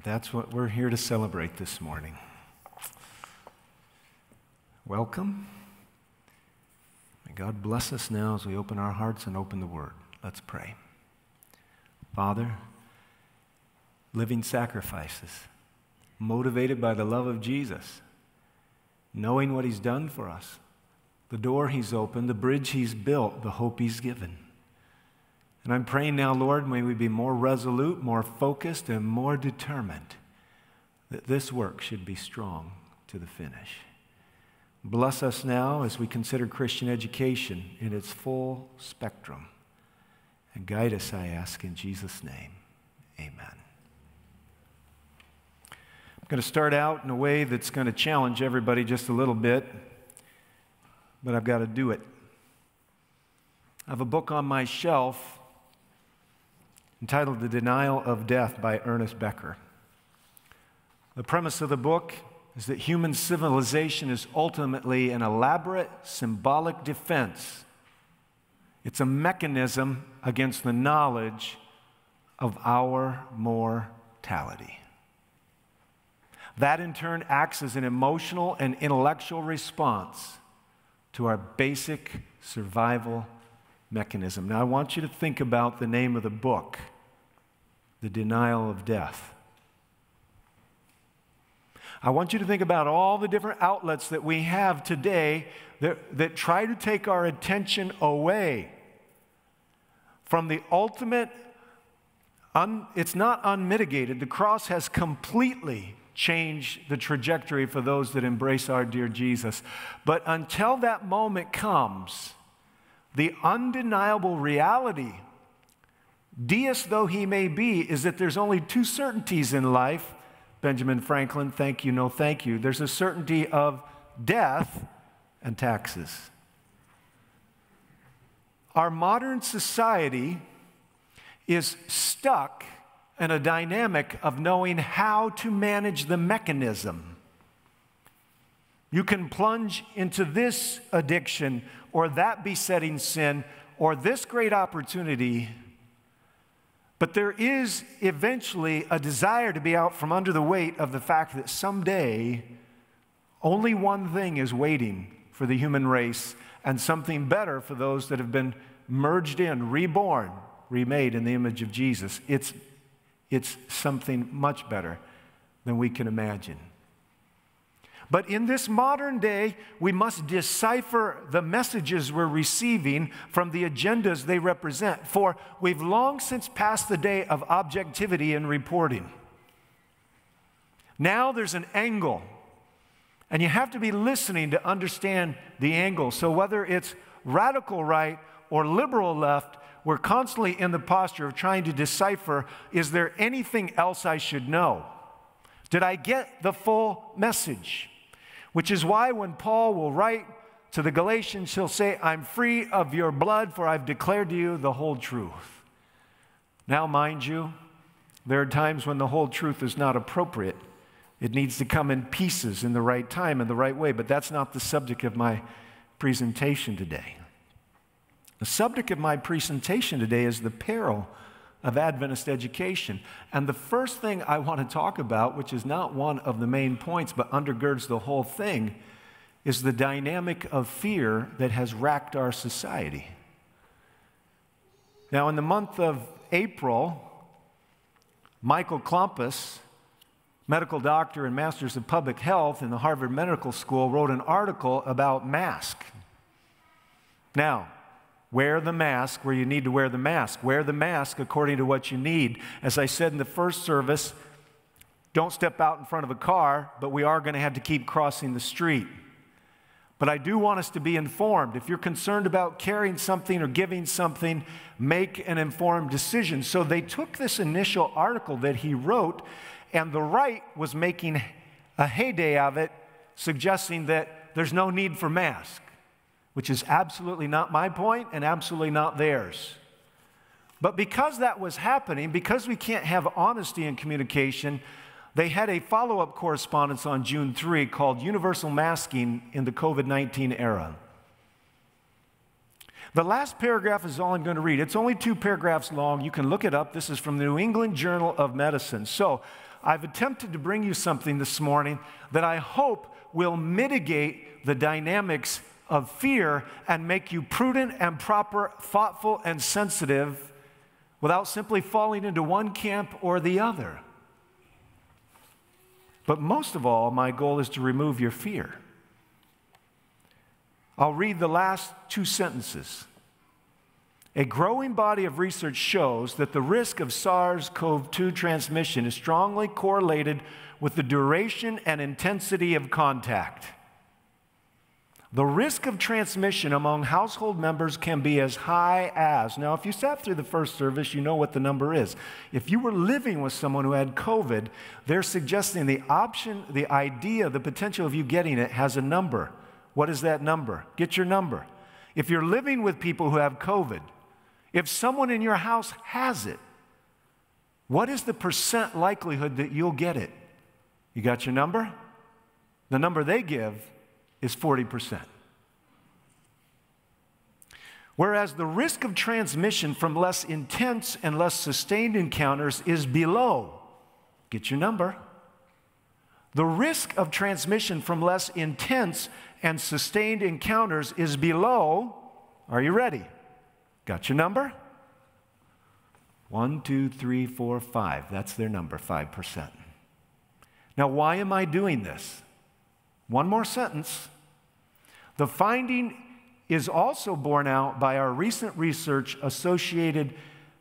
And that's what we're here to celebrate this morning. Welcome. May God bless us now as we open our hearts and open the Word. Let's pray. Father, living sacrifices, motivated by the love of Jesus, knowing what He's done for us, the door He's opened, the bridge He's built, the hope He's given. And I'm praying now, Lord, may we be more resolute, more focused, and more determined that this work should be strong to the finish. Bless us now as we consider Christian education in its full spectrum. And guide us, I ask, in Jesus' name. Amen. I'm going to start out in a way that's going to challenge everybody just a little bit, but I've got to do it. I have a book on my shelf entitled The Denial of Death by Ernest Becker. The premise of the book is that human civilization is ultimately an elaborate symbolic defense. It's a mechanism against the knowledge of our mortality. That in turn acts as an emotional and intellectual response to our basic survival mechanism. Now, I want you to think about the name of the book The Denial of Death. I want you to think about all the different outlets that we have today that, that try to take our attention away from the ultimate, un, it's not unmitigated. The cross has completely changed the trajectory for those that embrace our dear Jesus. But until that moment comes, the undeniable reality, deist though he may be, is that there's only two certainties in life Benjamin Franklin, thank you, no thank you. There's a certainty of death and taxes. Our modern society is stuck in a dynamic of knowing how to manage the mechanism. You can plunge into this addiction or that besetting sin or this great opportunity but there is eventually a desire to be out from under the weight of the fact that someday only one thing is waiting for the human race and something better for those that have been merged in, reborn, remade in the image of Jesus. It's, it's something much better than we can imagine. But in this modern day, we must decipher the messages we're receiving from the agendas they represent. For we've long since passed the day of objectivity in reporting. Now there's an angle, and you have to be listening to understand the angle. So whether it's radical right or liberal left, we're constantly in the posture of trying to decipher is there anything else I should know? Did I get the full message? Which is why when Paul will write to the Galatians, he'll say, I'm free of your blood, for I've declared to you the whole truth. Now, mind you, there are times when the whole truth is not appropriate. It needs to come in pieces in the right time, in the right way, but that's not the subject of my presentation today. The subject of my presentation today is the peril of Adventist education. And the first thing I want to talk about, which is not one of the main points but undergirds the whole thing, is the dynamic of fear that has racked our society. Now, in the month of April, Michael Klompas, medical doctor and masters of public health in the Harvard Medical School, wrote an article about mask. Now, Wear the mask where you need to wear the mask. Wear the mask according to what you need. As I said in the first service, don't step out in front of a car, but we are going to have to keep crossing the street. But I do want us to be informed. If you're concerned about carrying something or giving something, make an informed decision. So they took this initial article that he wrote, and the right was making a heyday of it, suggesting that there's no need for masks which is absolutely not my point and absolutely not theirs. But because that was happening, because we can't have honesty in communication, they had a follow up correspondence on June 3 called Universal Masking in the COVID 19 Era. The last paragraph is all I'm going to read. It's only two paragraphs long. You can look it up. This is from the New England Journal of Medicine. So, I've attempted to bring you something this morning that I hope will mitigate the dynamics of fear and make you prudent and proper, thoughtful and sensitive without simply falling into one camp or the other. But most of all, my goal is to remove your fear. I'll read the last two sentences. A growing body of research shows that the risk of SARS CoV 2 transmission is strongly correlated with the duration and intensity of contact. The risk of transmission among household members can be as high as. Now, if you sat through the first service, you know what the number is. If you were living with someone who had COVID, they're suggesting the option, the idea, the potential of you getting it has a number. What is that number? Get your number. If you're living with people who have COVID, if someone in your house has it, what is the percent likelihood that you'll get it? You got your number? The number they give is 40%. Whereas the risk of transmission from less intense and less sustained encounters is below. Get your number. The risk of transmission from less intense and sustained encounters is below. Are you ready? Got your number? One, two, three, four, five. That's their number, 5%. Now, why am I doing this? One more sentence. The finding is also borne out by our recent research associated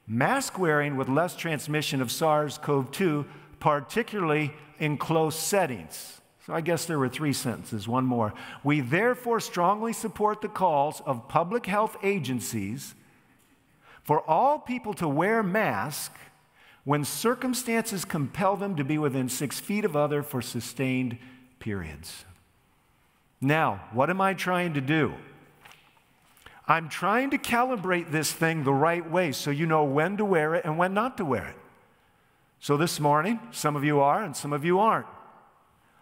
mask wearing with less transmission of SARS CoV 2, particularly in close settings. So I guess there were three sentences, one more. We therefore strongly support the calls of public health agencies for all people to wear masks when circumstances compel them to be within six feet of other for sustained periods. Now, what am I trying to do? I'm trying to calibrate this thing the right way so you know when to wear it and when not to wear it. So this morning, some of you are and some of you aren't.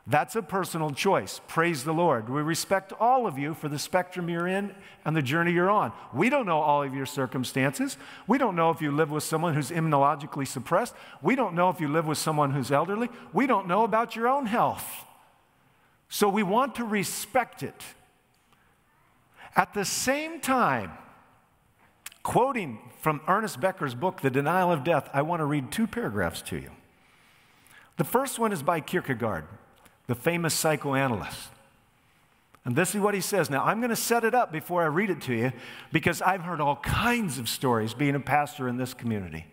That's a personal choice. Praise the Lord. We respect all of you for the spectrum you're in and the journey you're on. We don't know all of your circumstances. We don't know if you live with someone who's immunologically suppressed. We don't know if you live with someone who's elderly. We don't know about your own health. So we want to respect it. At the same time, quoting from Ernest Becker's book, The Denial of Death, I want to read two paragraphs to you. The first one is by Kierkegaard, the famous psychoanalyst. And this is what he says. Now, I'm going to set it up before I read it to you because I've heard all kinds of stories being a pastor in this community.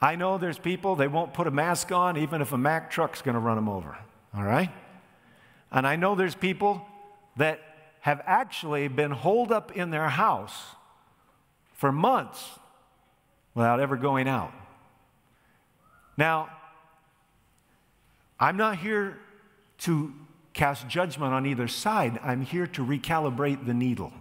I know there's people, they won't put a mask on even if a Mack truck's going to run them over. All right? And I know there's people that have actually been holed up in their house for months without ever going out. Now, I'm not here to cast judgment on either side. I'm here to recalibrate the needle.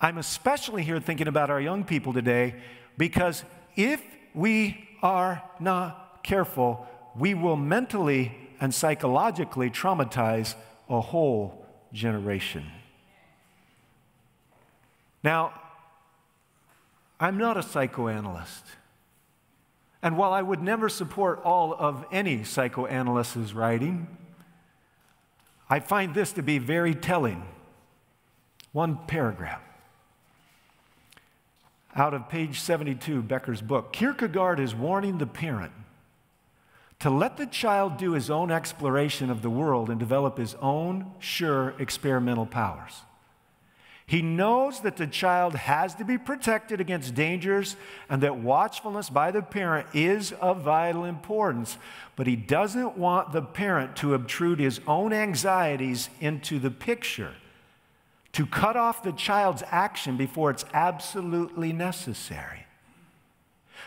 I'm especially here thinking about our young people today because if we are not careful, we will mentally and psychologically traumatize a whole generation. Now, I'm not a psychoanalyst. And while I would never support all of any psychoanalyst's writing, I find this to be very telling. One paragraph out of page 72, Becker's book. Kierkegaard is warning the parent to let the child do his own exploration of the world and develop his own sure experimental powers. He knows that the child has to be protected against dangers and that watchfulness by the parent is of vital importance, but he doesn't want the parent to obtrude his own anxieties into the picture, to cut off the child's action before it's absolutely necessary.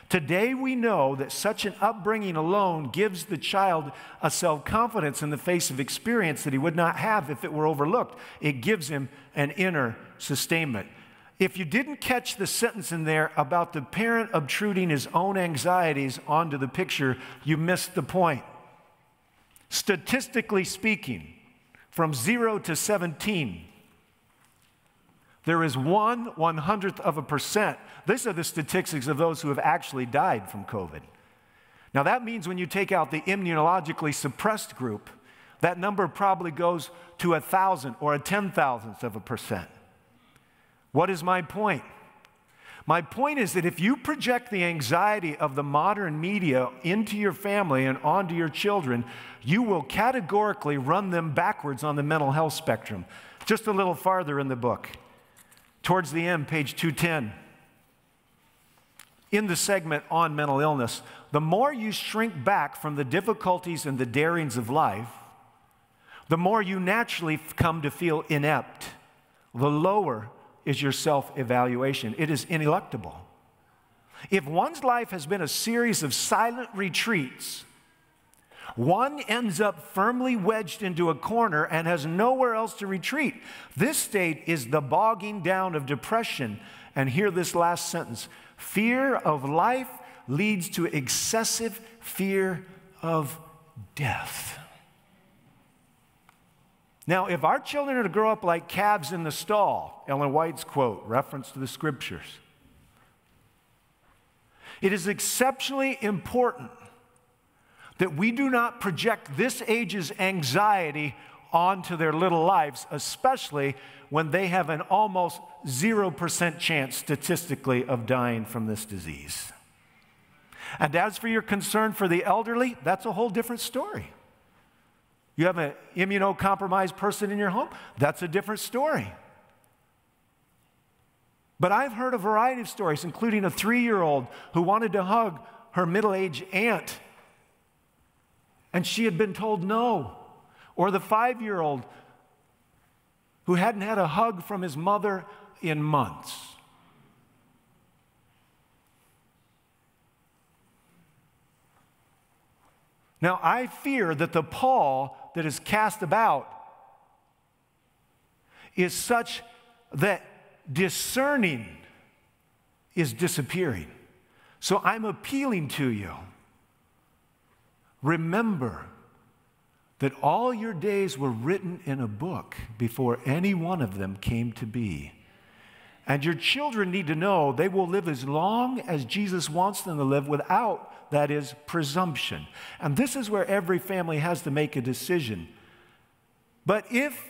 Today, we know that such an upbringing alone gives the child a self confidence in the face of experience that he would not have if it were overlooked. It gives him an inner sustainment. If you didn't catch the sentence in there about the parent obtruding his own anxieties onto the picture, you missed the point. Statistically speaking, from zero to 17, there is one one hundredth of a percent. These are the statistics of those who have actually died from COVID. Now, that means when you take out the immunologically suppressed group, that number probably goes to a thousand or a ten thousandth of a percent. What is my point? My point is that if you project the anxiety of the modern media into your family and onto your children, you will categorically run them backwards on the mental health spectrum. Just a little farther in the book, towards the end, page 210. In the segment on mental illness, the more you shrink back from the difficulties and the darings of life, the more you naturally come to feel inept, the lower is your self evaluation. It is ineluctable. If one's life has been a series of silent retreats, one ends up firmly wedged into a corner and has nowhere else to retreat. This state is the bogging down of depression. And hear this last sentence fear of life leads to excessive fear of death. Now, if our children are to grow up like calves in the stall, Ellen White's quote, reference to the scriptures, it is exceptionally important that we do not project this age's anxiety onto their little lives, especially when they have an almost 0% chance statistically of dying from this disease. And as for your concern for the elderly, that's a whole different story. You have an immunocompromised person in your home? That's a different story. But I've heard a variety of stories, including a three year old who wanted to hug her middle aged aunt, and she had been told no. Or the five year old who hadn't had a hug from his mother in months. Now, I fear that the pall that is cast about is such that discerning is disappearing. So I'm appealing to you. Remember that all your days were written in a book before any one of them came to be. And your children need to know they will live as long as Jesus wants them to live without that is presumption. And this is where every family has to make a decision. But if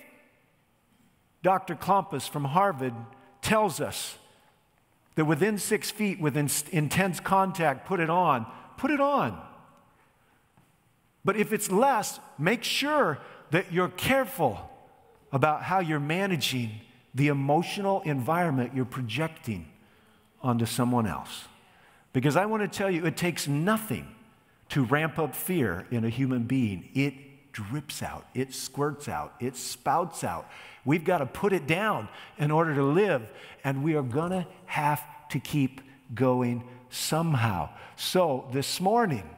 Dr. Klompas from Harvard tells us that within six feet, with intense contact, put it on, put it on. But if it's less, make sure that you're careful about how you're managing the emotional environment you're projecting onto someone else. Because I want to tell you, it takes nothing to ramp up fear in a human being. It drips out, it squirts out, it spouts out. We've got to put it down in order to live, and we are going to have to keep going somehow. So, this morning,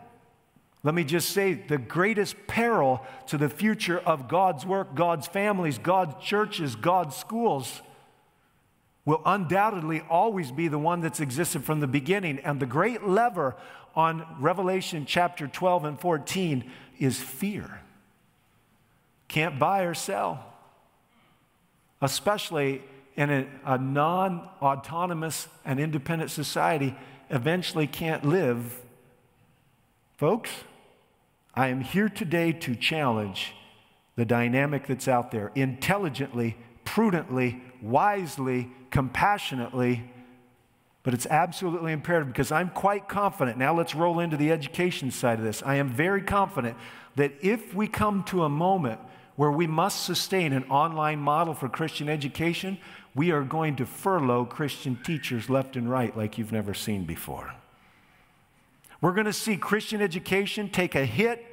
let me just say the greatest peril to the future of God's work, God's families, God's churches, God's schools will undoubtedly always be the one that's existed from the beginning. And the great lever on Revelation chapter 12 and 14 is fear. Can't buy or sell, especially in a, a non autonomous and independent society, eventually can't live. Folks, I am here today to challenge the dynamic that's out there intelligently, prudently, wisely, compassionately, but it's absolutely imperative because I'm quite confident. Now let's roll into the education side of this. I am very confident that if we come to a moment where we must sustain an online model for Christian education, we are going to furlough Christian teachers left and right like you've never seen before. We're going to see Christian education take a hit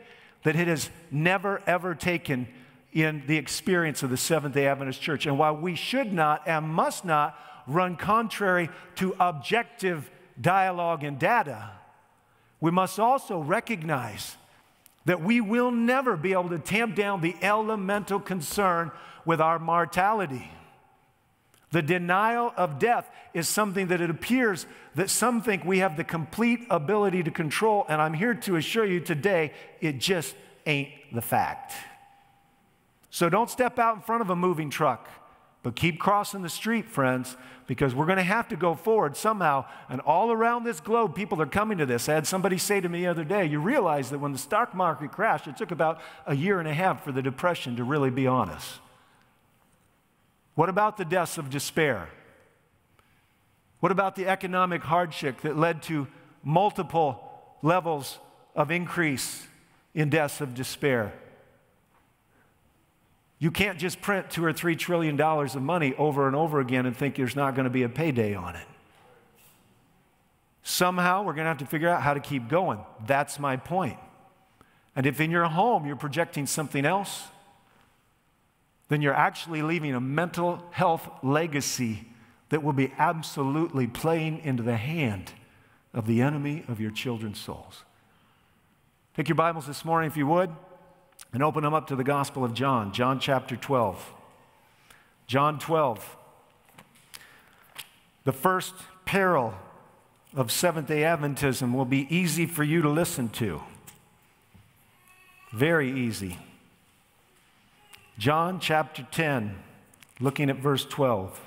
that it has never, ever taken in the experience of the Seventh day Adventist Church. And while we should not and must not run contrary to objective dialogue and data, we must also recognize that we will never be able to tamp down the elemental concern with our mortality. The denial of death is something that it appears that some think we have the complete ability to control, and I'm here to assure you today it just ain't the fact. So don't step out in front of a moving truck But keep crossing the street, friends, because we're going to have to go forward somehow. And all around this globe, people are coming to this. I had somebody say to me the other day, You realize that when the stock market crashed, it took about a year and a half for the depression to really be on us. What about the deaths of despair? What about the economic hardship that led to multiple levels of increase in deaths of despair? You can't just print two or three trillion dollars of money over and over again and think there's not going to be a payday on it. Somehow we're going to have to figure out how to keep going. That's my point. And if in your home you're projecting something else, then you're actually leaving a mental health legacy that will be absolutely playing into the hand of the enemy of your children's souls. Take your Bibles this morning, if you would and open them up to the Gospel of John, John chapter 12. John 12. The first peril of Seventh day Adventism will be easy for you to listen to. Very easy. John chapter 10, looking at verse 12.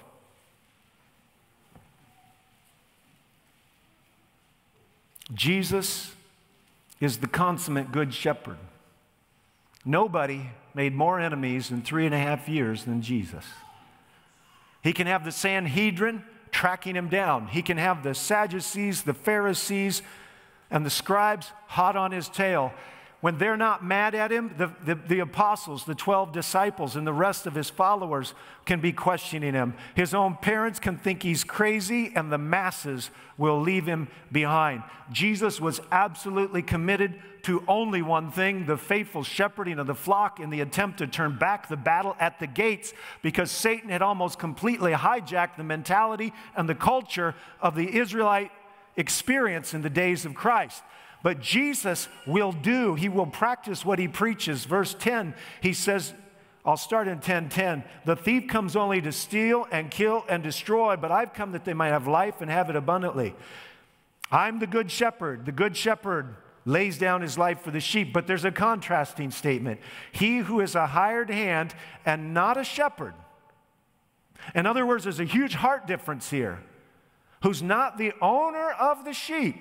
Jesus is the consummate good shepherd. Nobody made more enemies in three and a half years than Jesus. He can have the Sanhedrin tracking him down, he can have the Sadducees, the Pharisees, and the scribes hot on his tail when they're not mad at him, the, the, the, apostles, the 12 disciples, and the rest of his followers can be questioning him. His own parents can think he's crazy, and the masses will leave him behind. Jesus was absolutely committed to only one thing the faithful shepherding of the flock in the attempt to turn back the battle at the gates because Satan had almost completely hijacked the mentality and the culture of the Israelite experience in the days of Christ. But Jesus will do, he will practice what he preaches. Verse 10, he says, I'll start in 10:10. The thief comes only to steal and kill and destroy, but I've come that they might have life and have it abundantly. I'm the good shepherd. The good shepherd lays down his life for the sheep, but there's a contrasting statement. He who is a hired hand and not a shepherd. In other words, there's a huge heart difference here. Who's not the owner of the sheep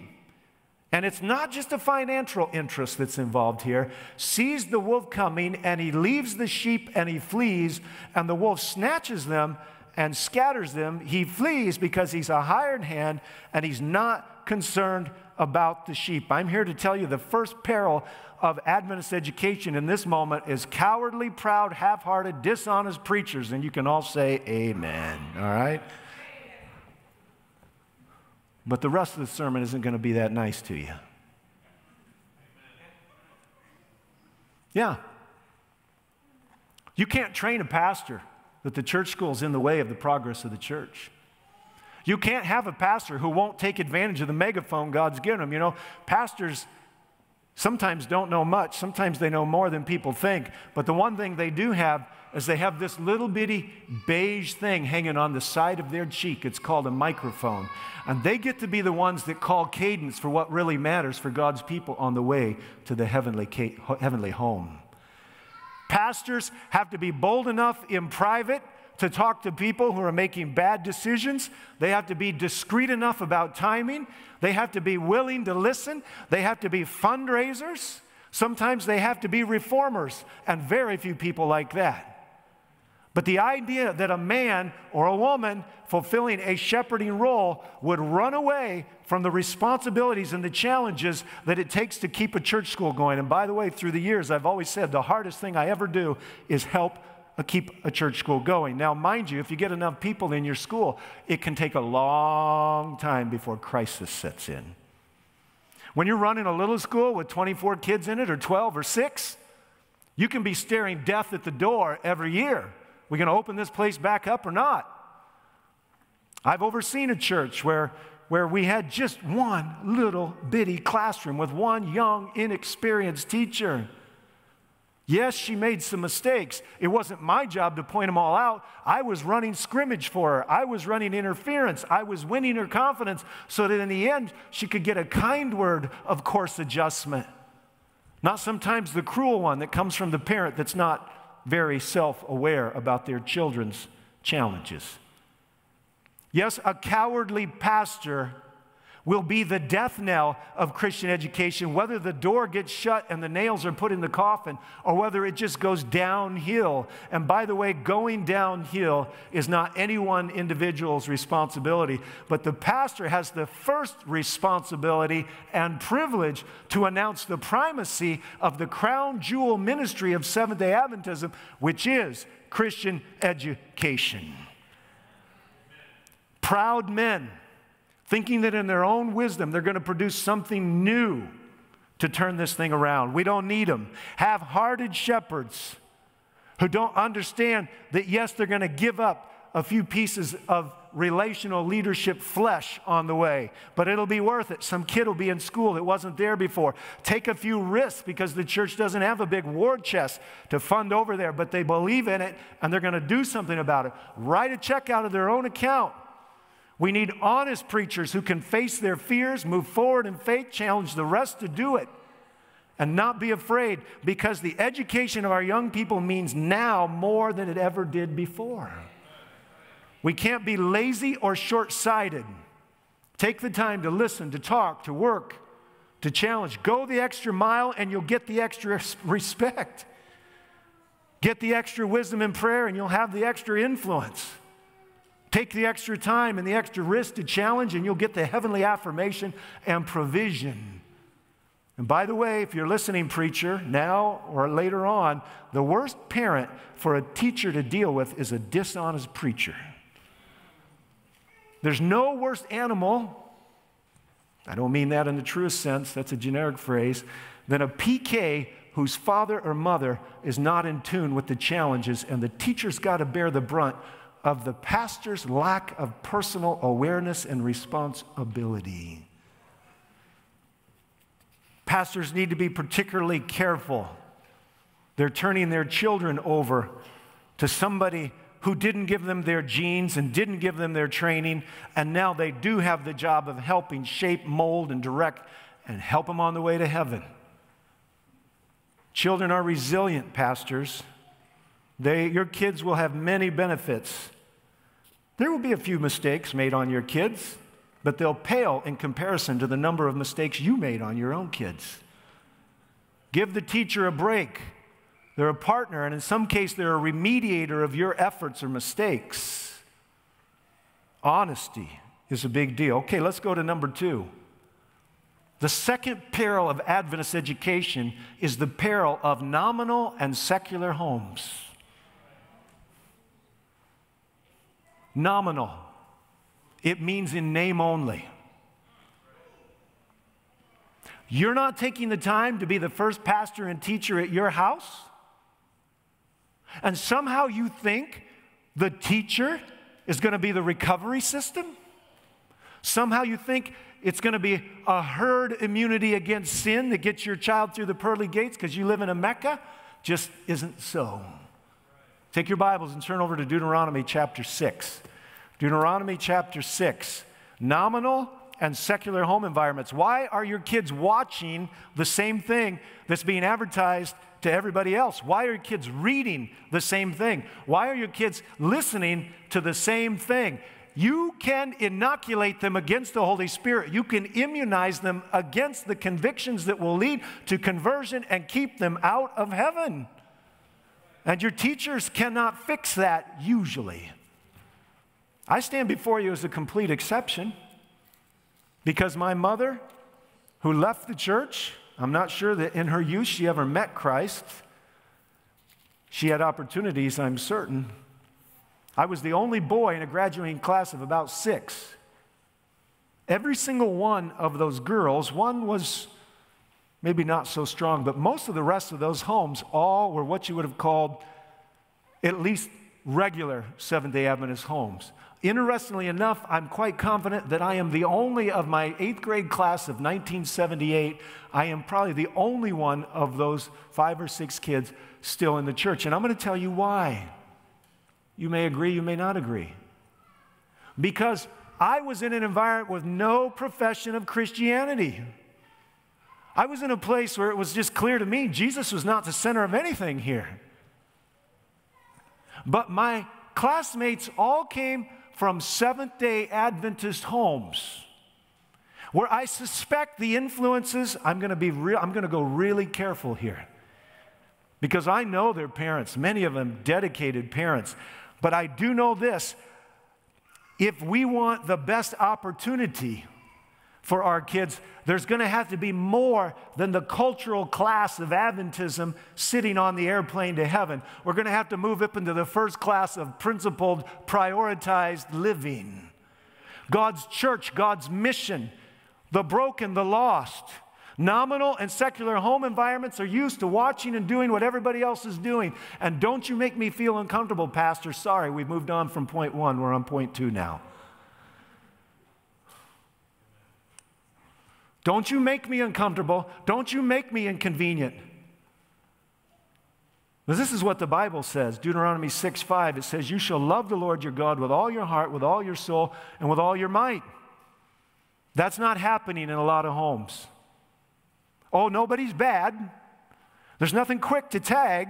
and it's not just a financial interest that's involved here, sees the wolf coming and he leaves the sheep and he flees, and the wolf snatches them and scatters them. He flees because he's a hired hand and he's not concerned about the sheep. I'm here to tell you the first peril of Adventist education in this moment is cowardly, proud, half hearted, dishonest preachers. And you can all say, Amen. All right? But the rest of the sermon isn't going to be that nice to you. Yeah. You can't train a pastor that the church school is in the way of the progress of the church. You can't have a pastor who won't take advantage of the megaphone God's given him. You know, pastors sometimes don't know much, sometimes they know more than people think. But the one thing they do have is they have this little bitty beige thing hanging on the side of their cheek. It's called a microphone. And they get to be the ones that call cadence for what really matters for God's people on the way to the heavenly, heavenly home. Pastors have to be bold enough in private to talk to people who are making bad decisions. They have to be discreet enough about timing. They have to be willing to listen. They have to be fundraisers. Sometimes they have to be reformers, and very few people like that. But the idea that a man or a woman fulfilling a shepherding role would run away from the responsibilities and the challenges that it takes to keep a church school going. And by the way, through the years, I've always said the hardest thing I ever do is help keep a church school going. Now, mind you, if you get enough people in your school, it can take a long time before crisis sets in. When you're running a little school with 24 kids in it, or 12 or 6, you can be staring death at the door every year we going to open this place back up or not? I've overseen a church where, where we had just one little bitty classroom with one young, inexperienced teacher. Yes, she made some mistakes. It wasn't my job to point them all out. I was running scrimmage for her. I was running interference. I was winning her confidence so that in the end she could get a kind word of course adjustment. Not sometimes the cruel one that comes from the parent that's not very self aware about their children's challenges. Yes, a cowardly pastor will be the death knell of Christian education, whether the door gets shut and the nails are put in the coffin, or whether it just goes downhill. And by the way, going downhill is not any one individual's responsibility, but the pastor has the first responsibility and privilege to announce the primacy of the crown jewel ministry of Seventh day Adventism, which is Christian education. Proud men thinking that in their own wisdom they're going to produce something new to turn this thing around. We don't need them. Have hearted shepherds who don't understand that, yes, they're going to give up a few pieces of relational leadership flesh on the way, but it'll be worth it. Some kid will be in school that wasn't there before. Take a few risks because the church doesn't have a big war chest to fund over there, but they believe in it and they're going to do something about it. Write a check out of their own account we need honest preachers who can face their fears, move forward in faith, challenge the rest to do it, and not be afraid because the education of our young people means now more than it ever did before. We can't be lazy or short sighted. Take the time to listen, to talk, to work, to challenge. Go the extra mile and you'll get the extra respect. Get the extra wisdom in prayer and you'll have the extra influence. Take the extra time and the extra risk to challenge, and you'll get the heavenly affirmation and provision. And by the way, if you're listening, preacher, now or later on, the worst parent for a teacher to deal with is a dishonest preacher. There's no worse animal, I don't mean that in the truest sense, that's a generic phrase, than a PK whose father or mother is not in tune with the challenges, and the teacher's got to bear the brunt of the pastor's lack of personal awareness and responsibility. Pastors need to be particularly careful. They're turning their children over to somebody who didn't give them their genes and didn't give them their training, and now they do have the job of helping shape, mold, and direct and help them on the way to heaven. Children are resilient, pastors. They, your kids will have many benefits. There will be a few mistakes made on your kids, but they'll pale in comparison to the number of mistakes you made on your own kids. Give the teacher a break. They're a partner, and in some case, they're a remediator of your efforts or mistakes. Honesty is a big deal. Okay, let's go to number two. The second peril of Adventist education is the peril of nominal and secular homes. Nominal, it means in name only. You're not taking the time to be the first pastor and teacher at your house, and somehow you think the teacher is going to be the recovery system. Somehow you think it's going to be a herd immunity against sin that gets your child through the pearly gates because you live in a Mecca. Just isn't so. Take your Bibles and turn over to Deuteronomy chapter 6. Deuteronomy chapter 6. Nominal and secular home environments. Why are your kids watching the same thing that's being advertised to everybody else? Why are your kids reading the same thing? Why are your kids listening to the same thing? You can inoculate them against the Holy Spirit. You can immunize them against the convictions that will lead to conversion and keep them out of heaven. And your teachers cannot fix that usually. I stand before you as a complete exception because my mother, who left the church, I'm not sure that in her youth she ever met Christ. She had opportunities, I'm certain. I was the only boy in a graduating class of about six. Every single one of those girls, one was maybe not so strong, but most of the rest of those homes all were what you would have called at least regular Seventh day Adventist homes. Interestingly enough, I'm quite confident that I am the only of my eighth grade class of 1978. I am probably the only one of those five or six kids still in the church. And I'm going to tell you why. You may agree, you may not agree. Because I was in an environment with no profession of Christianity. I was in a place where it was just clear to me Jesus was not the center of anything here. But my classmates all came from Seventh day Adventist homes where I suspect the influences, I'm going to be real, I'm going to go really careful here. Because I know their parents, many of them dedicated parents. But I do know this if we want the best opportunity for our kids, there's going to have to be more than the cultural class of Adventism sitting on the airplane to heaven. We're going to have to move up into the first class of principled, prioritized living. God's church, God's mission, the broken, the lost. Nominal and secular home environments are used to watching and doing what everybody else is doing. And don't you make me feel uncomfortable, Pastor. Sorry, we've moved on from point one. We're on point two now. Don't you make me uncomfortable. Don't you make me inconvenient. This is what the Bible says Deuteronomy 6 5. It says, You shall love the Lord your God with all your heart, with all your soul, and with all your might. That's not happening in a lot of homes. Oh, nobody's bad. There's nothing quick to tag.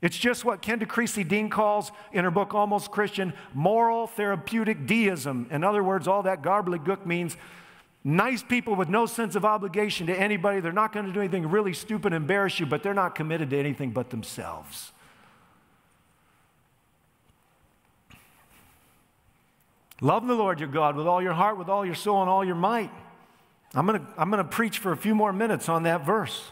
It's just what Kenda Creasy Dean calls in her book Almost Christian moral therapeutic deism. In other words, all that gobbledygook means nice people with no sense of obligation to anybody. They're not going to do anything really stupid, and embarrass you, but they're not committed to anything but themselves. Love the Lord your God with all your heart, with all your soul, and all your might. I'm going to I'm going to preach for a few more minutes on that verse.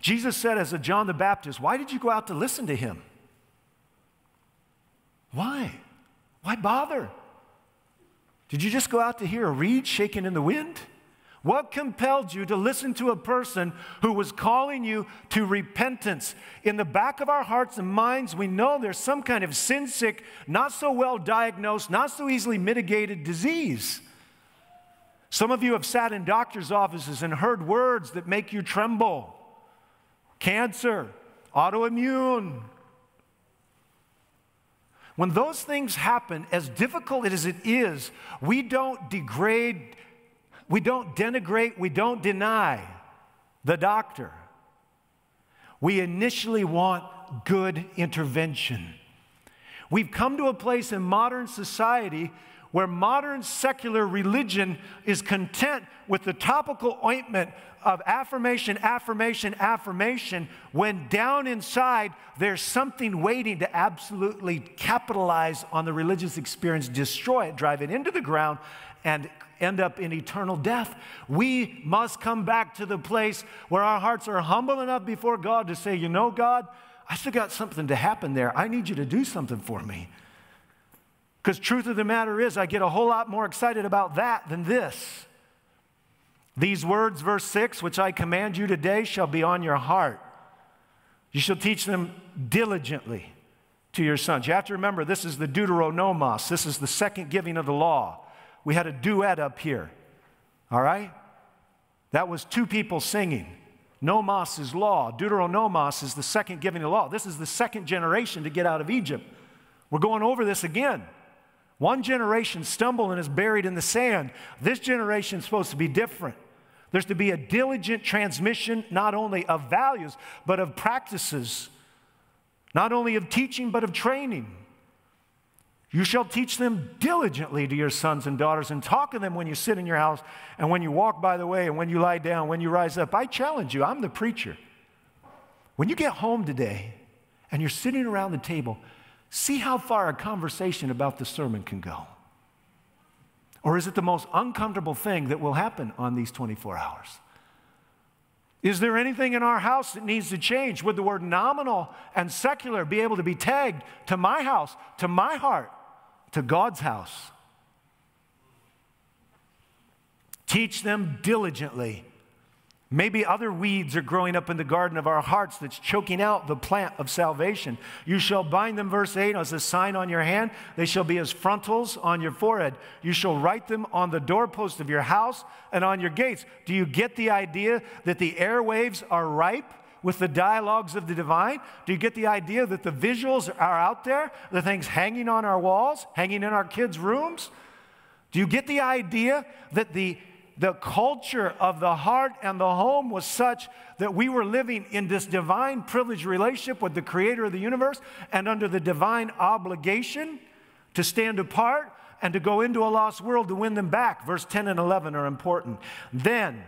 Jesus said, as a John the Baptist, Why did you go out to listen to him? Why? Why bother? Did you just go out to hear a reed shaking in the wind? What compelled you to listen to a person who was calling you to repentance? In the back of our hearts and minds, we know there's some kind of sin sick, not so well diagnosed, not so easily mitigated disease. Some of you have sat in doctor's offices and heard words that make you tremble cancer, autoimmune. When those things happen, as difficult as it is, we don't degrade we don't denigrate, we don't deny the doctor. We initially want good intervention. We've come to a place in modern society where modern secular religion is content with the topical ointment of affirmation, affirmation, affirmation, when down inside there's something waiting to absolutely capitalize on the religious experience, destroy it, drive it into the ground, and end up in eternal death. We must come back to the place where our hearts are humble enough before God to say, You know, God, I still got something to happen there. I need you to do something for me. Because, truth of the matter is, I get a whole lot more excited about that than this. These words, verse 6, which I command you today, shall be on your heart. You shall teach them diligently to your sons. You have to remember, this is the Deuteronomos. This is the second giving of the law we had a duet up here. All right? That was two people singing. Nomos is law. Deuteronomos is the second giving of the law. This is the second generation to get out of Egypt. We're going over this again. One generation stumbled and is buried in the sand. This generation is supposed to be different. There's to be a diligent transmission not only of values, but of practices, not only of teaching, but of training. You shall teach them diligently to your sons and daughters, and talk to them when you sit in your house, and when you walk by the way, and when you lie down, when you rise up. I challenge you, I'm the preacher. When you get home today and you're sitting around the table, see how far a conversation about the sermon can go. Or is it the most uncomfortable thing that will happen on these 24 hours? Is there anything in our house that needs to change? Would the word nominal and secular be able to be tagged to my house, to my heart? to God's house. Teach them diligently. Maybe other weeds are growing up in the garden of our hearts that's choking out the plant of salvation. You shall bind them, verse 8, as a sign on your hand. They shall be as frontals on your forehead. You shall write them on the doorpost of your house and on your gates. Do you get the idea that the airwaves are ripe? with the dialogues of the divine? Do you get the idea that the visuals are out there, the things hanging on our walls, hanging in our kids' rooms? Do you get the idea that the the culture of the heart and the home was such that we were living in this divine privileged relationship with the creator of the universe and under the divine obligation to stand apart and to go into a lost world to win them back. Verse 10 and 11 are important. Then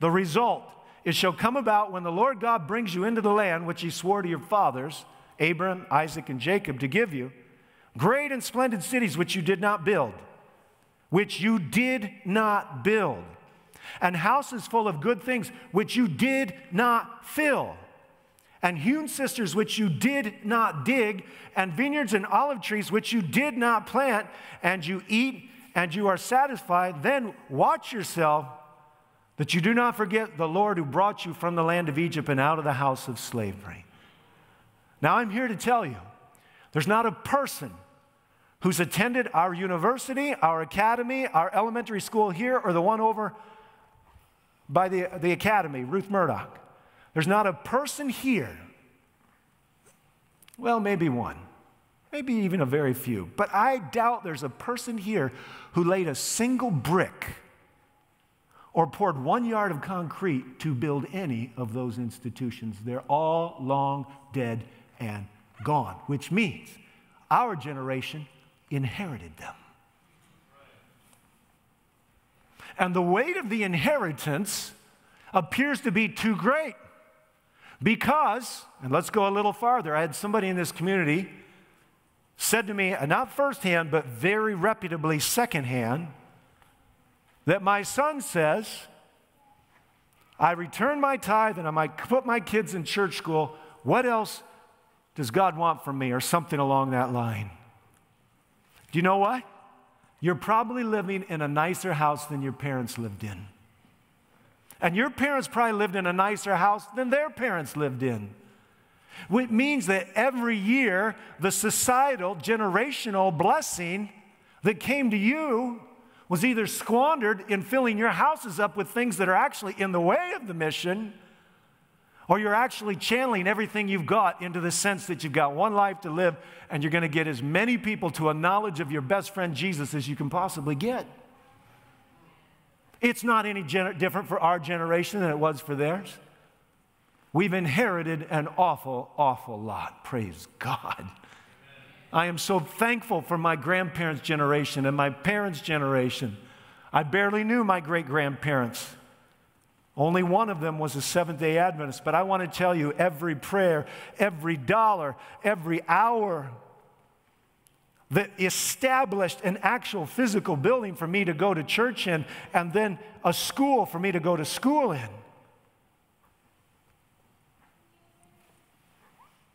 the result it shall come about when the Lord God brings you into the land which he swore to your fathers, Abraham, Isaac, and Jacob, to give you, great and splendid cities which you did not build which you did not build, and houses full of good things, which you did not fill, and hewn cisterns, which you did not dig, and vineyards and olive trees, which you did not plant, and you eat and you are satisfied, then watch yourself that you do not forget the Lord who brought you from the land of Egypt and out of the house of slavery. Now, I'm here to tell you there's not a person who's attended our university, our academy, our elementary school here, or the one over by the, the academy, Ruth Murdoch. There's not a person here, well, maybe one, maybe even a very few, but I doubt there's a person here who laid a single brick or poured one yard of concrete to build any of those institutions. They're all long dead and gone, which means our generation inherited them. And the weight of the inheritance appears to be too great because, and let's go a little farther, I had somebody in this community said to me, not firsthand, but very reputably secondhand, that my son says, I return my tithe and I might put my kids in church school. What else does God want from me? Or something along that line. Do you know what? You're probably living in a nicer house than your parents lived in. And your parents probably lived in a nicer house than their parents lived in. Which means that every year, the societal, generational blessing that came to you was either squandered in filling your houses up with things that are actually in the way of the mission or you're actually channeling everything you've got into the sense that you've got one life to live and you're going to get as many people to a knowledge of your best friend Jesus as you can possibly get. It's not any different for our generation than it was for theirs. We've inherited an awful, awful lot. Praise God. I am so thankful for my grandparents' generation and my parents' generation. I barely knew my great grandparents. Only one of them was a Seventh day Adventist, but I want to tell you every prayer, every dollar, every hour that established an actual physical building for me to go to church in, and then a school for me to go to school in.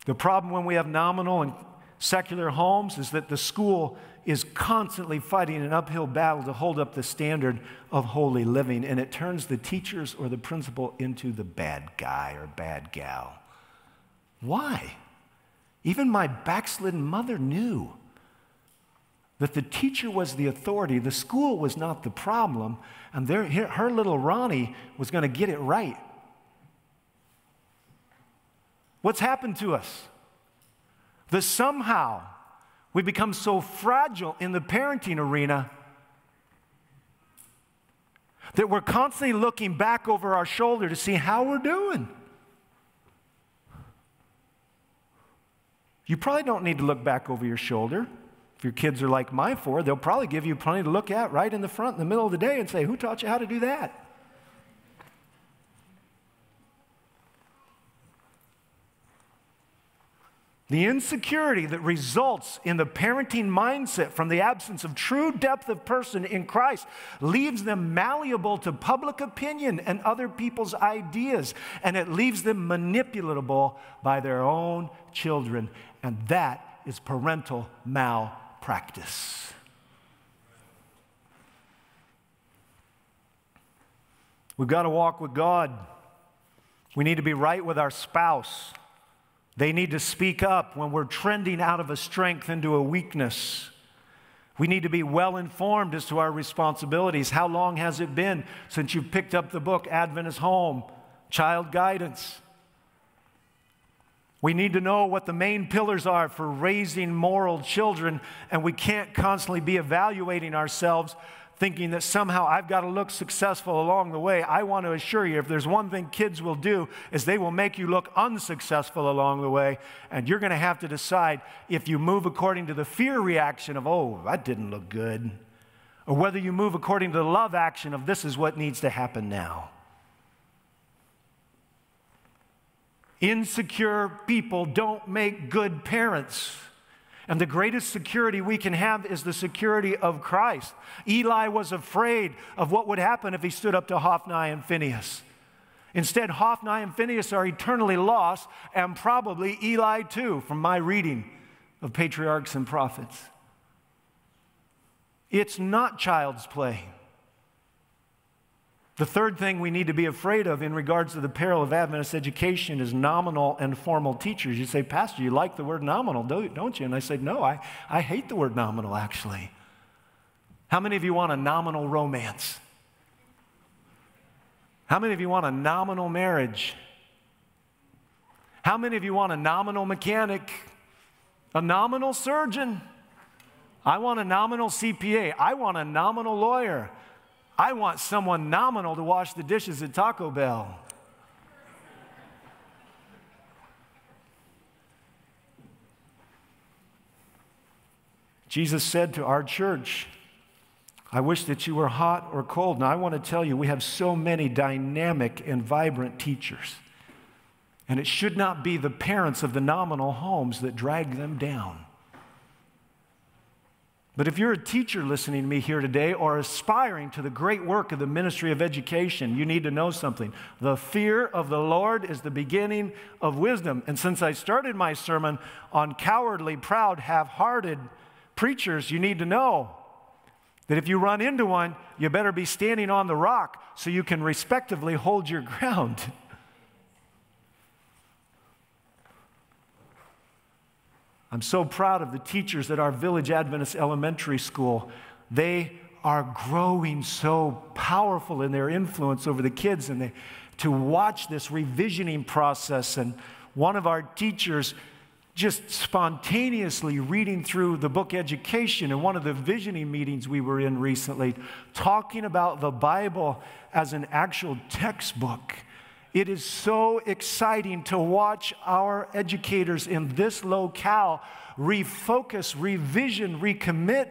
The problem when we have nominal and secular homes is that the school is constantly fighting an uphill battle to hold up the standard of holy living, and it turns the teachers or the principal into the bad guy or bad gal. Why? Even my backslidden mother knew that the teacher was the authority, the school was not the problem, and her little Ronnie was going to get it right. What's happened to us? That somehow we become so fragile in the parenting arena that we're constantly looking back over our shoulder to see how we're doing. You probably don't need to look back over your shoulder. If your kids are like my four, they'll probably give you plenty to look at right in the front in the middle of the day and say, Who taught you how to do that? The insecurity that results in the parenting mindset from the absence of true depth of person in Christ leaves them malleable to public opinion and other people's ideas, and it leaves them manipulatable by their own children. And that is parental malpractice. We've got to walk with God. We need to be right with our spouse. They need to speak up when we're trending out of a strength into a weakness. We need to be well informed as to our responsibilities. How long has it been since you picked up the book Adventist Home, Child Guidance? We need to know what the main pillars are for raising moral children, and we can't constantly be evaluating ourselves thinking that somehow I've got to look successful along the way. I want to assure you if there's one thing kids will do is they will make you look unsuccessful along the way and you're going to have to decide if you move according to the fear reaction of oh, that didn't look good or whether you move according to the love action of this is what needs to happen now. Insecure people don't make good parents. And the greatest security we can have is the security of Christ. Eli was afraid of what would happen if he stood up to Hophni and Phinehas. Instead, Hophni and Phinehas are eternally lost, and probably Eli too, from my reading of patriarchs and prophets. It's not child's play. The third thing we need to be afraid of in regards to the peril of Adventist education is nominal and formal teachers. You say, Pastor, you like the word nominal, don't you? And I say, No, I, I hate the word nominal, actually. How many of you want a nominal romance? How many of you want a nominal marriage? How many of you want a nominal mechanic? A nominal surgeon? I want a nominal CPA. I want a nominal lawyer. I want someone nominal to wash the dishes at Taco Bell. Jesus said to our church, I wish that you were hot or cold. Now, I want to tell you, we have so many dynamic and vibrant teachers. And it should not be the parents of the nominal homes that drag them down. But if you're a teacher listening to me here today or aspiring to the great work of the ministry of education, you need to know something. The fear of the Lord is the beginning of wisdom. And since I started my sermon on cowardly, proud, half hearted preachers, you need to know that if you run into one, you better be standing on the rock so you can respectively hold your ground. I'm so proud of the teachers at our Village Adventist Elementary School. They are growing so powerful in their influence over the kids, and they, to watch this revisioning process. And one of our teachers just spontaneously reading through the book Education in one of the visioning meetings we were in recently, talking about the Bible as an actual textbook it is so exciting to watch our educators in this locale refocus, revision, recommit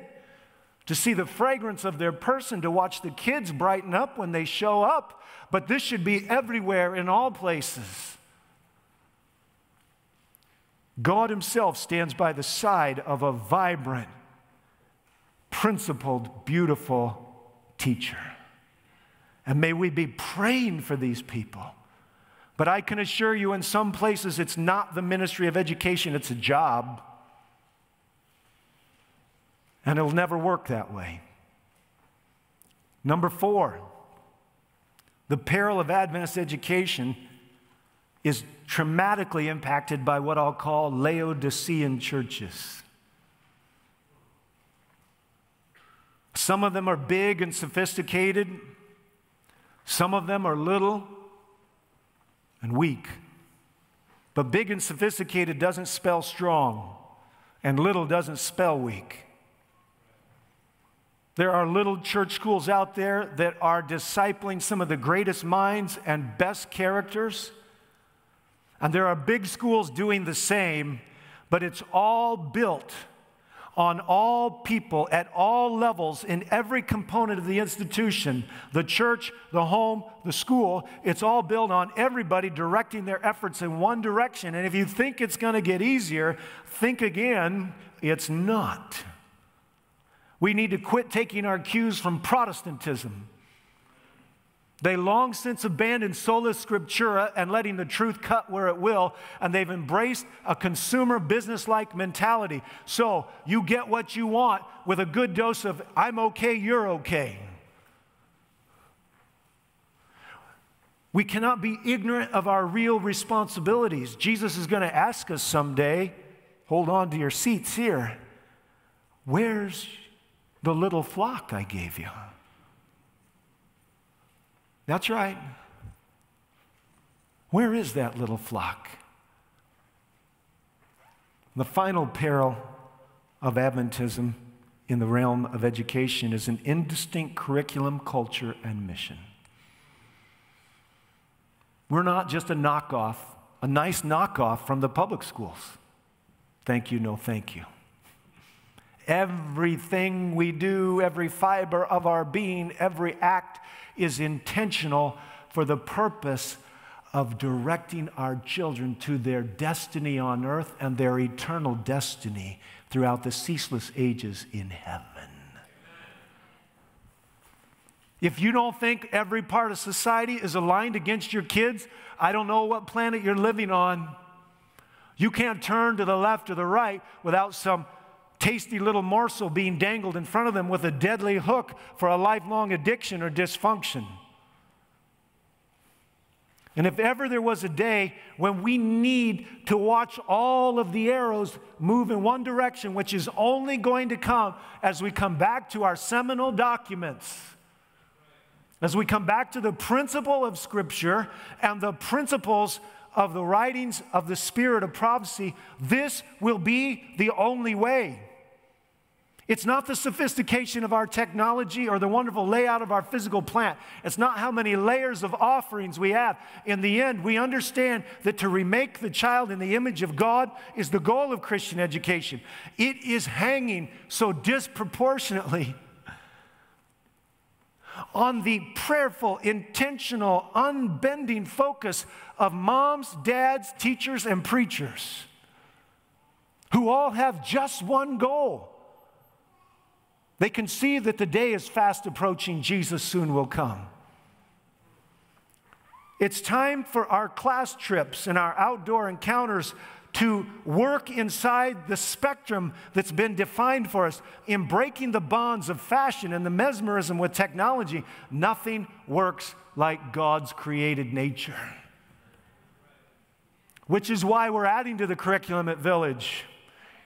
to see the fragrance of their person, to watch the kids brighten up when they show up. But this should be everywhere in all places. God Himself stands by the side of a vibrant, principled, beautiful teacher. And may we be praying for these people. But I can assure you, in some places, it's not the ministry of education, it's a job. And it'll never work that way. Number four, the peril of Adventist education is traumatically impacted by what I'll call Laodicean churches. Some of them are big and sophisticated, some of them are little and weak. But big and sophisticated doesn't spell strong, and little doesn't spell weak. There are little church schools out there that are discipling some of the greatest minds and best characters. And there are big schools doing the same, but it's all built on all people at all levels in every component of the institution the church, the home, the school. It's all built on everybody directing their efforts in one direction. And if you think it's going to get easier, think again. It's not. We need to quit taking our cues from Protestantism. They long since abandoned sola scriptura and letting the truth cut where it will, and they've embraced a consumer business like mentality. So you get what you want with a good dose of I'm okay, you're okay. We cannot be ignorant of our real responsibilities. Jesus is going to ask us someday, hold on to your seats here, where's the little flock I gave you? That's right. Where is that little flock? The final peril of Adventism in the realm of education is an indistinct curriculum, culture, and mission. We're not just a knockoff, a nice knockoff from the public schools. Thank you, no thank you. Everything we do, every fiber of our being, every act is intentional for the purpose of directing our children to their destiny on earth and their eternal destiny throughout the ceaseless ages in heaven. If you don't think every part of society is aligned against your kids, I don't know what planet you're living on. You can't turn to the left or the right without some tasty little morsel being dangled in front of them with a deadly hook for a lifelong addiction or dysfunction. And if ever there was a day when we need to watch all of the arrows move in one direction, which is only going to come as we come back to our seminal documents, as we come back to the principle of Scripture and the principles of the writings of the Spirit of prophecy, this will be the only way. It's not the sophistication of our technology or the wonderful layout of our physical plant. It's not how many layers of offerings we have. In the end, we understand that to remake the child in the image of God is the goal of Christian education. It is hanging so disproportionately on the prayerful, intentional, unbending focus of moms, dads, teachers, and preachers who all have just one goal they can see that the day is fast approaching, Jesus soon will come. It's time for our class trips and our outdoor encounters to work inside the spectrum that's been defined for us in breaking the bonds of fashion and the mesmerism with technology. Nothing works like God's created nature. Which is why we're adding to the curriculum at Village.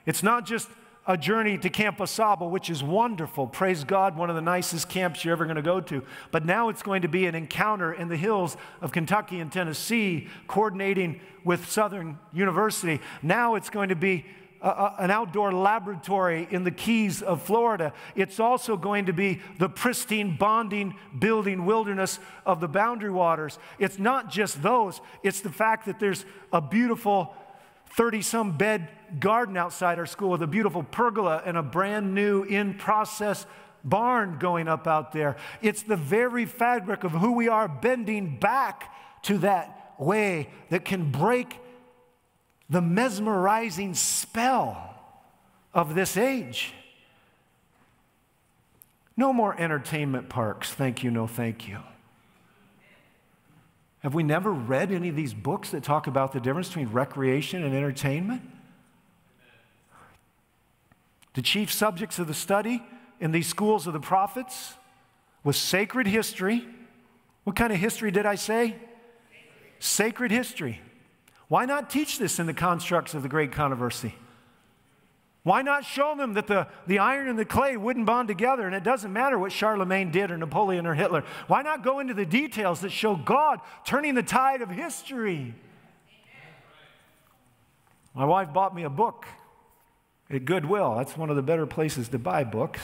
It's not just a journey to Camp Sable, which is wonderful. Praise God, one of the nicest camps you're ever going to go to. But now it's going to be an encounter in the hills of Kentucky and Tennessee, coordinating with Southern University. Now it's going to be an outdoor laboratory in the Keys of Florida. It's also going to be the pristine, bonding, building wilderness of the Boundary Waters. It's not just those, it's the fact that there's a beautiful 30 some bed garden outside our school with a beautiful pergola and a brand new in process barn going up out there. It's the very fabric of who we are bending back to that way that can break the mesmerizing spell of this age. No more entertainment parks. Thank you, no thank you. Have we never read any of these books that talk about the difference between recreation and entertainment? The chief subjects of the study in these schools of the prophets was sacred history. What kind of history did I say? Sacred history. Why not teach this in the constructs of the great controversy? Why not show them that the, the iron and the clay wouldn't bond together and it doesn't matter what Charlemagne did or Napoleon or Hitler? Why not go into the details that show God turning the tide of history? My wife bought me a book at Goodwill. That's one of the better places to buy books.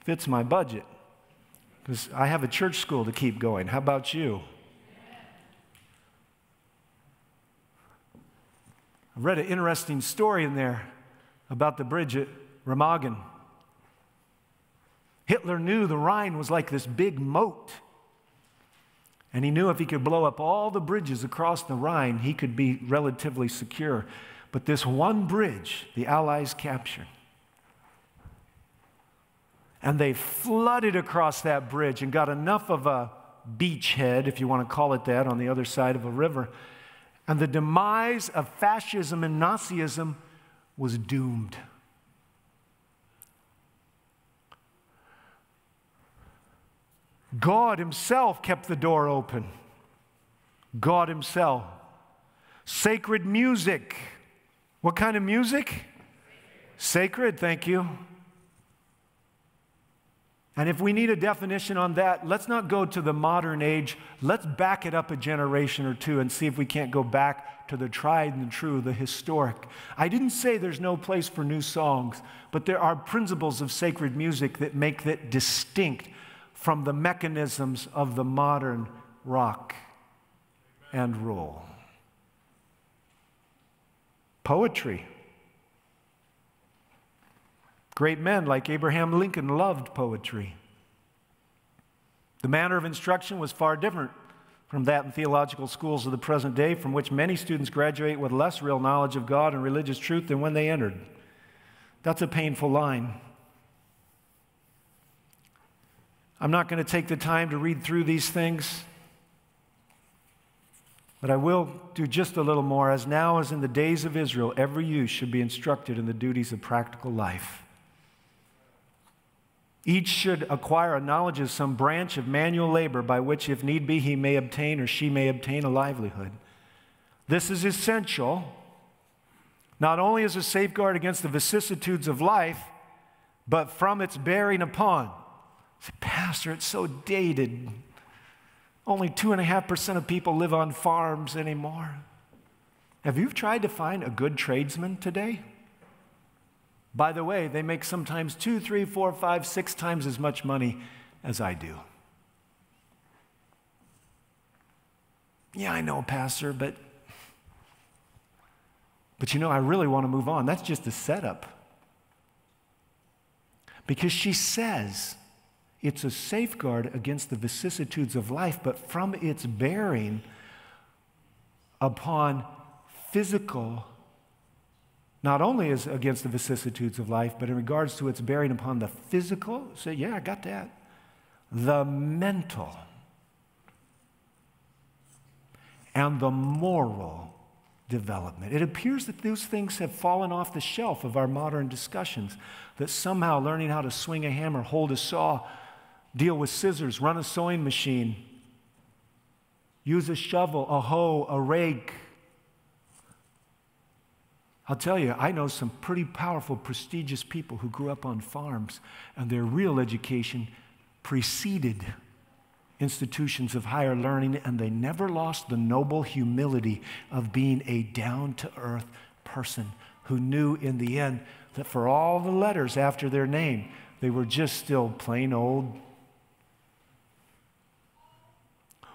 Fits my budget because I have a church school to keep going. How about you? I read an interesting story in there about the bridge at Remagen. Hitler knew the Rhine was like this big moat. And he knew if he could blow up all the bridges across the Rhine, he could be relatively secure. But this one bridge, the Allies captured. And they flooded across that bridge and got enough of a beachhead, if you want to call it that, on the other side of a river. And the demise of fascism and Nazism was doomed. God Himself kept the door open. God Himself. Sacred music. What kind of music? Sacred, thank you. And if we need a definition on that, let's not go to the modern age. Let's back it up a generation or two and see if we can't go back to the tried and true, the historic. I didn't say there's no place for new songs, but there are principles of sacred music that make it distinct from the mechanisms of the modern rock and roll. Poetry. Great men like Abraham Lincoln loved poetry. The manner of instruction was far different from that in theological schools of the present day, from which many students graduate with less real knowledge of God and religious truth than when they entered. That's a painful line. I'm not going to take the time to read through these things, but I will do just a little more. As now as in the days of Israel, every youth should be instructed in the duties of practical life. Each should acquire a knowledge of some branch of manual labor by which, if need be, he may obtain or she may obtain a livelihood. This is essential, not only as a safeguard against the vicissitudes of life, but from its bearing upon. Say, Pastor, it's so dated. Only 2.5% of people live on farms anymore. Have you tried to find a good tradesman today? By the way, they make sometimes two, three, four, five, six times as much money as I do. Yeah, I know, Pastor, but but you know, I really want to move on. That's just a setup. Because she says it's a safeguard against the vicissitudes of life, but from its bearing upon physical not only as against the vicissitudes of life, but in regards to its bearing upon the physical. Say, yeah, I got that. The mental and the moral development. It appears that those things have fallen off the shelf of our modern discussions, that somehow learning how to swing a hammer, hold a saw, deal with scissors, run a sewing machine, use a shovel, a hoe, a rake, I'll tell you, I know some pretty powerful, prestigious people who grew up on farms, and their real education preceded institutions of higher learning, and they never lost the noble humility of being a down to earth person who knew in the end that for all the letters after their name, they were just still plain old.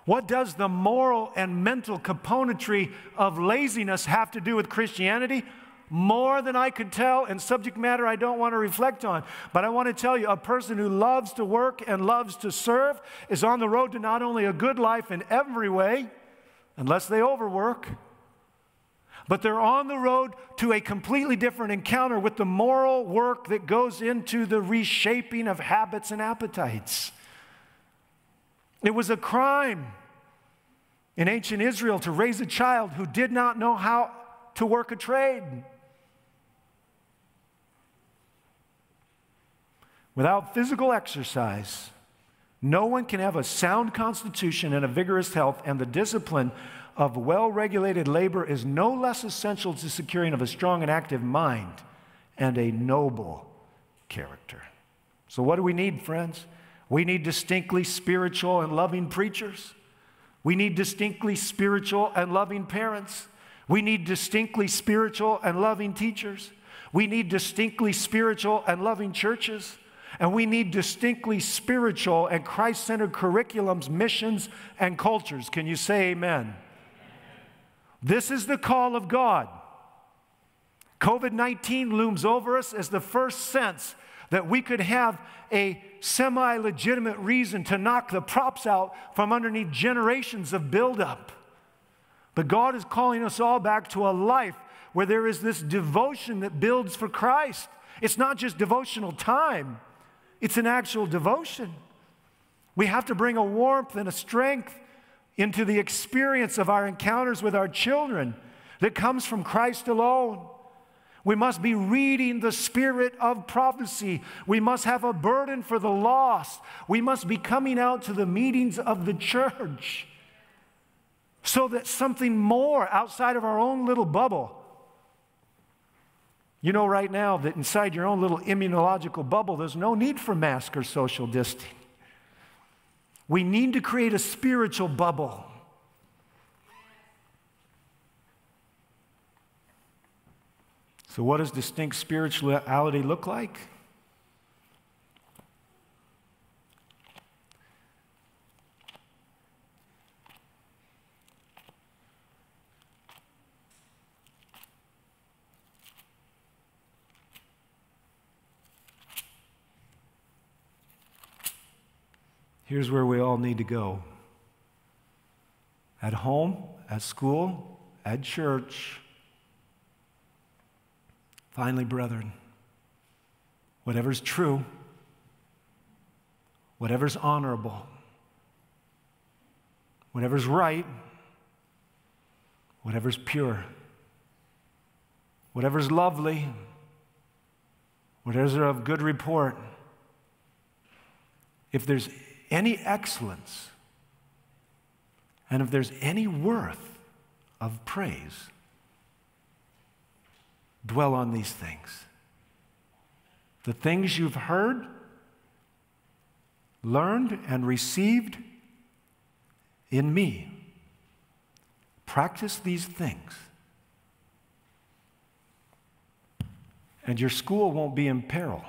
What does the moral and mental componentry of laziness have to do with Christianity? more than I could tell, and subject matter I don't want to reflect on. But I want to tell you a person who loves to work and loves to serve is on the road to not only a good life in every way, unless they overwork, but they're on the road to a completely different encounter with the moral work that goes into the reshaping of habits and appetites. It was a crime in ancient Israel to raise a child who did not know how to work a trade. Without physical exercise, no one can have a sound constitution and a vigorous health, and the discipline of well regulated labor is no less essential to securing of a strong and active mind and a noble character. So, what do we need, friends? We need distinctly spiritual and loving preachers. We need distinctly spiritual and loving parents. We need distinctly spiritual and loving teachers. We need distinctly spiritual and loving churches. And we need distinctly spiritual and Christ centered curriculums, missions, and cultures. Can you say amen? This is the call of God. COVID 19 looms over us as the first sense that we could have a semi legitimate reason to knock the props out from underneath generations of buildup. But God is calling us all back to a life where there is this devotion that builds for Christ. It's not just devotional time, it's an actual devotion. We have to bring a warmth and a strength into the experience of our encounters with our children that comes from Christ alone. We must be reading the spirit of prophecy. We must have a burden for the lost. We must be coming out to the meetings of the church so that something more outside of our own little bubble You know right now that inside your own little immunological bubble, there's no need for mask or social distancing. We need to create a spiritual bubble. So, what does distinct spirituality look like? Here's where we all need to go at home, at school, at church. Finally, brethren, whatever's true, whatever's honorable, whatever's right, whatever's pure, whatever's lovely, whatever's of good report, if there's any excellence and if there's any worth of praise, dwell on these things. The things you've heard, learned, and received in me. Practice these things. And your school won't be in peril.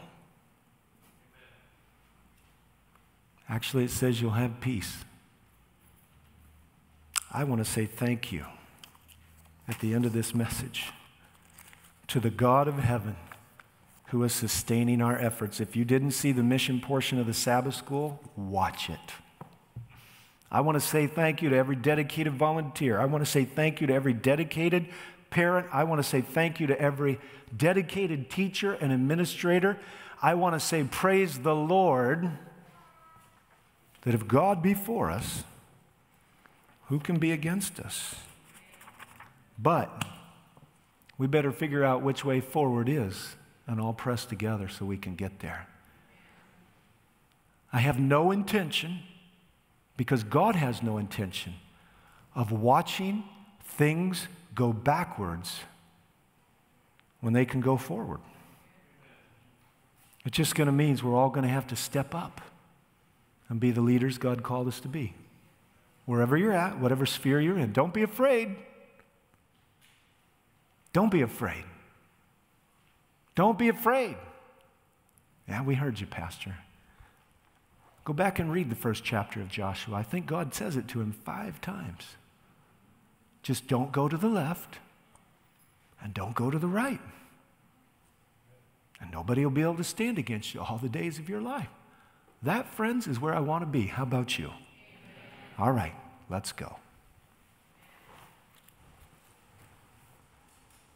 Actually, it says you'll have peace. I want to say thank you at the end of this message to the God of heaven who is sustaining our efforts. If you didn't see the mission portion of the Sabbath school, watch it. I want to say thank you to every dedicated volunteer. I want to say thank you to every dedicated parent. I want to say thank you to every dedicated teacher and administrator. I want to say praise the Lord that if God be for us, who can be against us? But we better figure out which way forward is and all press together so we can get there. I have no intention, because God has no intention, of watching things go backwards when they can go forward. It just going to means we're all going to have to step up and be the leaders God called us to be. Wherever you're at, whatever sphere you're in, don't be afraid. Don't be afraid. Don't be afraid. Yeah, we heard you, Pastor. Go back and read the first chapter of Joshua. I think God says it to him five times. Just don't go to the left and don't go to the right. And nobody will be able to stand against you all the days of your life. That, friends, is where I want to be. How about you? All right, let's go.